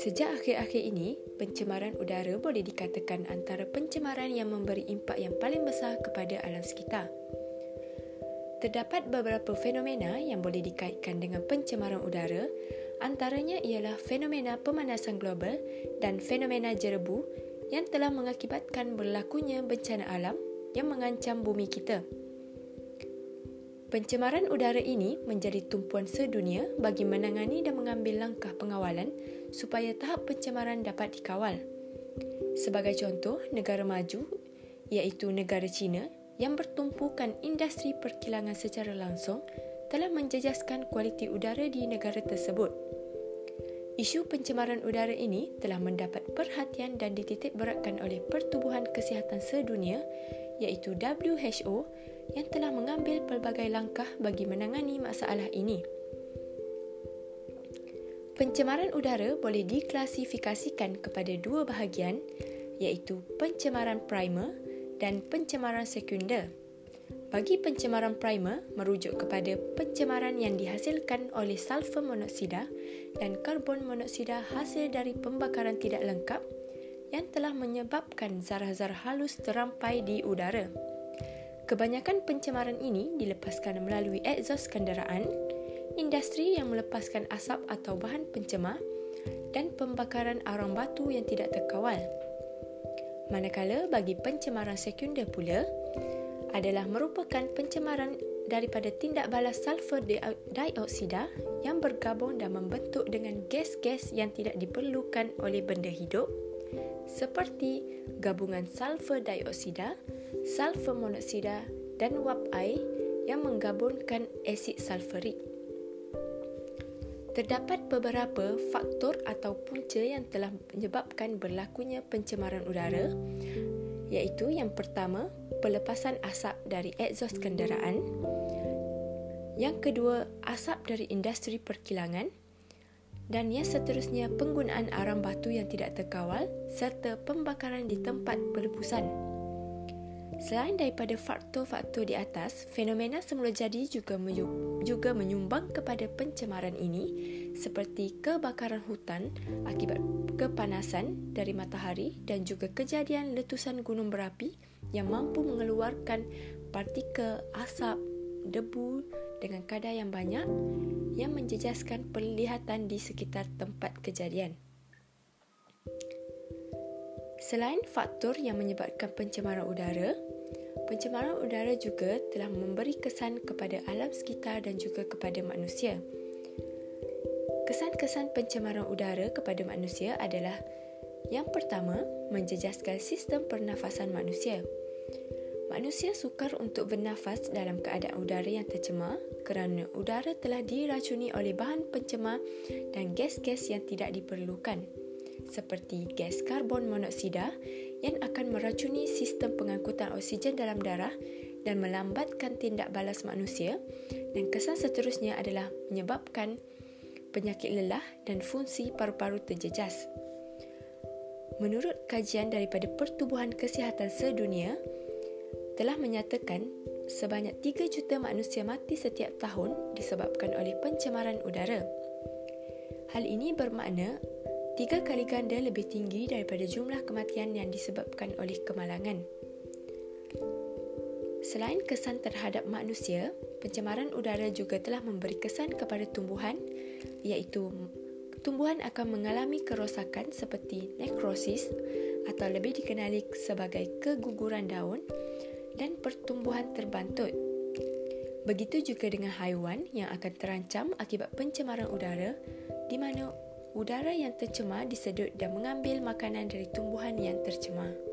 Sejak akhir-akhir ini, pencemaran udara boleh dikatakan antara pencemaran yang memberi impak yang paling besar kepada alam sekitar. Terdapat beberapa fenomena yang boleh dikaitkan dengan pencemaran udara, antaranya ialah fenomena pemanasan global dan fenomena jerebu yang telah mengakibatkan berlakunya bencana alam yang mengancam bumi kita. Pencemaran udara ini menjadi tumpuan sedunia bagi menangani dan mengambil langkah pengawalan supaya tahap pencemaran dapat dikawal. Sebagai contoh, negara maju iaitu negara China yang bertumpukan industri perkilangan secara langsung telah menjejaskan kualiti udara di negara tersebut. Isu pencemaran udara ini telah mendapat perhatian dan dititik beratkan oleh Pertubuhan Kesihatan Sedunia iaitu WHO yang telah mengambil pelbagai langkah bagi menangani masalah ini. Pencemaran udara boleh diklasifikasikan kepada dua bahagian iaitu pencemaran primer dan pencemaran sekunder. Bagi pencemaran primer merujuk kepada pencemaran yang dihasilkan oleh sulfur monoksida dan karbon monoksida hasil dari pembakaran tidak lengkap yang telah menyebabkan zarah-zarah halus terampai di udara. Kebanyakan pencemaran ini dilepaskan melalui egzos kenderaan, industri yang melepaskan asap atau bahan pencemar dan pembakaran arang batu yang tidak terkawal. Manakala bagi pencemaran sekunder pula adalah merupakan pencemaran daripada tindak balas sulfur dioksida yang bergabung dan membentuk dengan gas-gas yang tidak diperlukan oleh benda hidup seperti gabungan sulfur dioksida, sulfur monoksida dan wap air yang menggabungkan asid sulfurik. Terdapat beberapa faktor atau punca yang telah menyebabkan berlakunya pencemaran udara iaitu yang pertama, pelepasan asap dari egzos kenderaan. Yang kedua, asap dari industri perkilangan. Dan yang seterusnya, penggunaan arang batu yang tidak terkawal serta pembakaran di tempat pelepusan. Selain daripada faktor-faktor di atas, fenomena semula jadi juga juga menyumbang kepada pencemaran ini seperti kebakaran hutan akibat kepanasan dari matahari dan juga kejadian letusan gunung berapi yang mampu mengeluarkan partikel asap debu dengan kadar yang banyak yang menjejaskan penglihatan di sekitar tempat kejadian. Selain faktor yang menyebabkan pencemaran udara, pencemaran udara juga telah memberi kesan kepada alam sekitar dan juga kepada manusia. Kesan-kesan pencemaran udara kepada manusia adalah yang pertama, menjejaskan sistem pernafasan manusia. Manusia sukar untuk bernafas dalam keadaan udara yang tercemar kerana udara telah diracuni oleh bahan pencemar dan gas-gas yang tidak diperlukan seperti gas karbon monoksida yang akan meracuni sistem pengangkutan oksigen dalam darah dan melambatkan tindak balas manusia dan kesan seterusnya adalah menyebabkan penyakit lelah dan fungsi paru-paru terjejas. Menurut kajian daripada Pertubuhan Kesihatan Sedunia telah menyatakan sebanyak 3 juta manusia mati setiap tahun disebabkan oleh pencemaran udara. Hal ini bermakna tiga kali ganda lebih tinggi daripada jumlah kematian yang disebabkan oleh kemalangan. Selain kesan terhadap manusia, pencemaran udara juga telah memberi kesan kepada tumbuhan iaitu tumbuhan akan mengalami kerosakan seperti nekrosis atau lebih dikenali sebagai keguguran daun dan pertumbuhan terbantut. Begitu juga dengan haiwan yang akan terancam akibat pencemaran udara di mana udara yang tercemar disedut dan mengambil makanan dari tumbuhan yang tercemar.